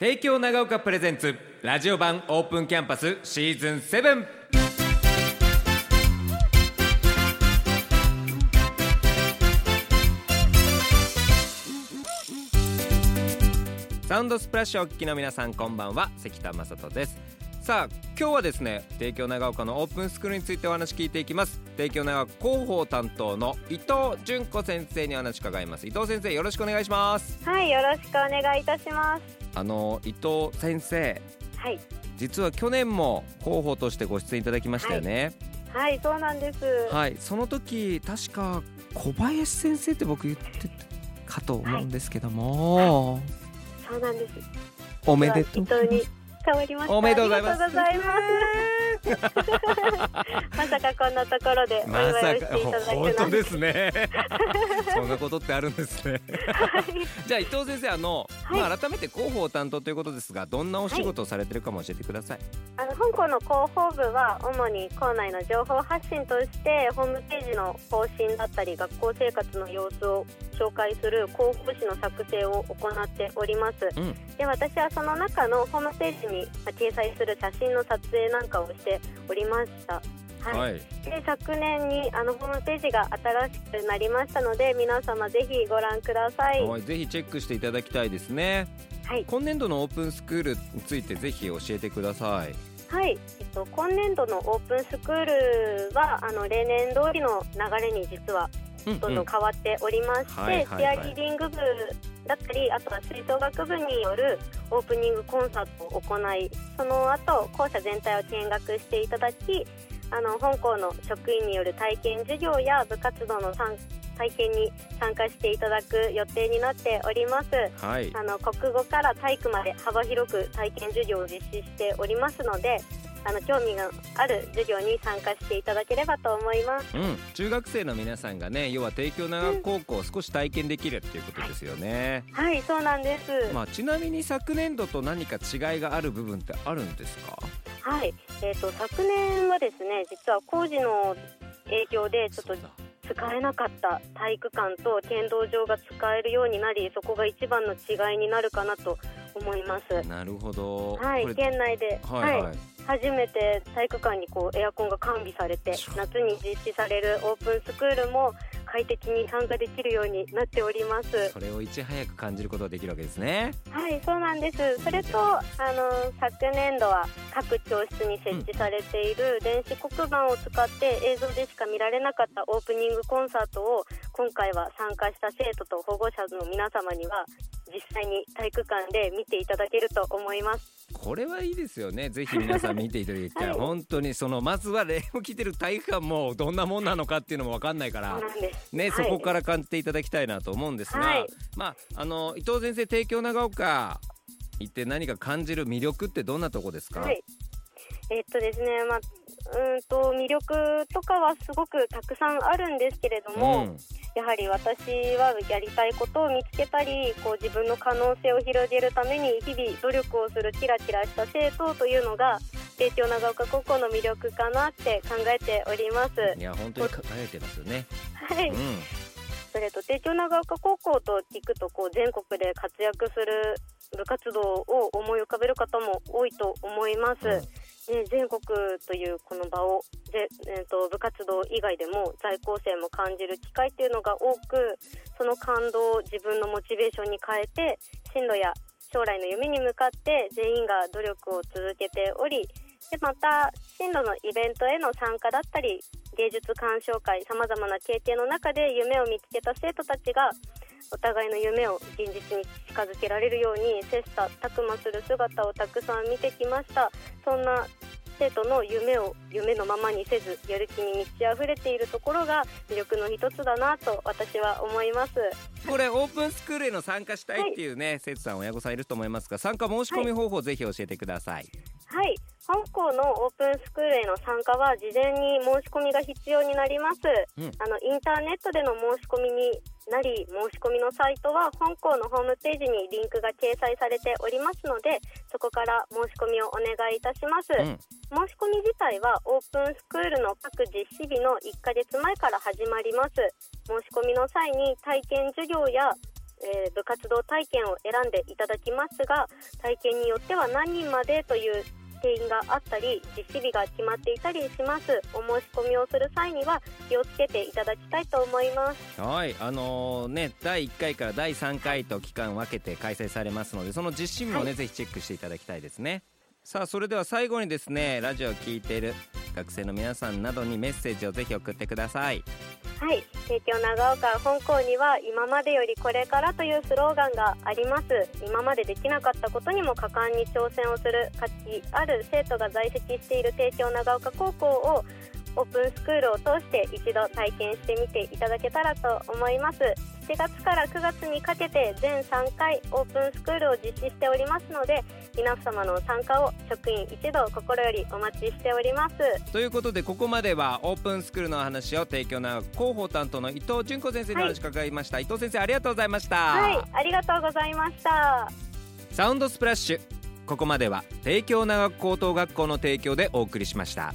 帝京長岡プレゼンツラジオ版オープンキャンパスシーズン7サウンドスプラッシュをお聞きの皆さんこんばんは。関田正人です。さあ今日はですね帝京長岡のオープンスクールについてお話聞いていきます。帝京長岡広報担当の伊藤純子先生にお話伺います。伊藤先生よろしくお願いします。はい、よろしくお願いいたします。あの伊藤先生はい、実は去年も広報としてご出演いただきましたよね。はい、そうなんです。はい、その時確か小林先生って僕言ってたかと思うんですけども、そうなんです。おめでとう伊藤に変わりました。おめでとうございますまさかこんなところでおま祝いをしていただく本当。ですね。そんなことってあるんですね。じゃあ伊藤先生あの、はい。まあ改めて広報担当ということですがどんなお仕事をされてるかも教えてください、あの香港の広報部は主に校内の情報発信としてホームページの更新だったり学校生活の様子を紹介する広報誌の作成を行っております。うん。で私はその中のホームページにまあ掲載する写真の撮影なんかをしておりました。はい。はい。で昨年にあのホームページが新しくなりましたので皆様ぜひご覧ください。はいぜひチェックしていただきたいですね。はい、今年度のオープンスクールについてぜひ教えてください。はい。えっと、今年度のオープンスクールはあの例年通りの流れに実はうんどんどん変わっておりまして、はいはいはい。チアリーディング部だったりあとは吹奏楽部によるオープニングコンサートを行いその後校舎全体を見学していただきあの本校の職員による体験授業や部活動の参体験に参加していただく予定になっております。はいあの国語から体育まで幅広く体験授業を実施しておりますのであの興味がある授業に参加していただければと思います。うん、中学生の皆さんがね要は帝京長岡高校を少し体験できるっていうことですよね、はいそうなんです、まあ、ちなみに昨年度と何か違いがある部分ってあるんですか？はい、えー、と昨年はですね実は工事の影響でちょっと使えなかった体育館と剣道場が使えるようになりそこが一番の違いになるかなと思います。なるほどはい県内で、はいはい、初めて体育館にこうエアコンが完備されて夏に実施されるオープンスクールも快適に参加できるようになっております。それをいち早く感じることができるわけですねはい、そうなんです。それと、あの昨年度は各教室に設置されている電子黒板を使って映像でしか見られなかったオープニングコンサートを今回は参加した生徒と保護者の皆様には実際に体育館で見ていただけると思います。これはいいですよねぜひ皆さん見ていただきたい、はい本当にそのまずは例を聞いてる体育館もどんなもんなのかっていうのも分かんないから。ね、はいそこから感じていただきたいなと思うんですが、はいまああの伊藤先生帝京長岡行って何か感じる魅力ってどんなとこですか、はい。えっとですね、まあ、うーんと魅力とかはすごくたくさんあるんですけれども、うんやはり私はやりたいことを見つけたりこう自分の可能性を広げるために日々努力をするキラキラした生徒というのが帝京長岡高校の魅力かなって考えております。いや本当に輝いてますよね。はい、うん、それと帝京長岡高校と聞くとこう全国で活躍する部活動を思い浮かべる方も多いと思います。うんね、全国というこの場をで、えー、と部活動以外でも在校生も感じる機会っていうのが多くその感動を自分のモチベーションに変えて進路や将来の夢に向かって全員が努力を続けておりでまた進路のイベントへの参加だったり芸術鑑賞会さまざまな経験の中で夢を見つけた生徒たちがお互いの夢を現実に近づけられるように切磋琢磨する姿をたくさん見てきました。そんな生徒の夢を夢のままにせずやる気に満ち溢れているところが魅力の一つだなと私は思います。これオープンスクールへの参加したいっていうね、生徒さん親御さんいると思いますが参加申し込み方法ぜひ教えてください。はい本校のオープンスクールへの参加は事前に申し込みが必要になります、うん。あのインターネットでの申し込みになり申し込みのサイトは本校のホームページにリンクが掲載されておりますのでそこから申し込みをお願いいたします、うん。申し込み自体はオープンスクールの各実施日の1ヶ月前から始まります。申し込みの際に体験授業やえー部活動体験を選んでいただきますが体験によっては何人までという定員があったり実施日が決まっていたりします。お申し込みをする際には気をつけていただきたいと思います。はいあのーね第1回から第3回と期間分けて開催されますのでその実施日もね、はぜひチェックしていただきたいですね。さあそれでは最後にですねラジオを聞いている学生の皆さんなどにメッセージをぜひ送ってください。はい。帝京長岡本校には今までよりこれからというスローガンがあります。今までできなかったことにも果敢に挑戦をする価値ある生徒が在籍している帝京長岡高校をオープンスクールを通して一度体験してみていただけたらと思います。7月から9月にかけて全3回オープンスクールを実施しておりますので皆様の参加を職員一同心よりお待ちしております。ということでここまではオープンスクールの話を提供の広報担当の伊藤純子先生にお話伺いました、伊藤先生ありがとうございました、はいありがとうございました。サウンドスプラッシュ。ここまでは帝京長岡高等学校の提供でお送りしました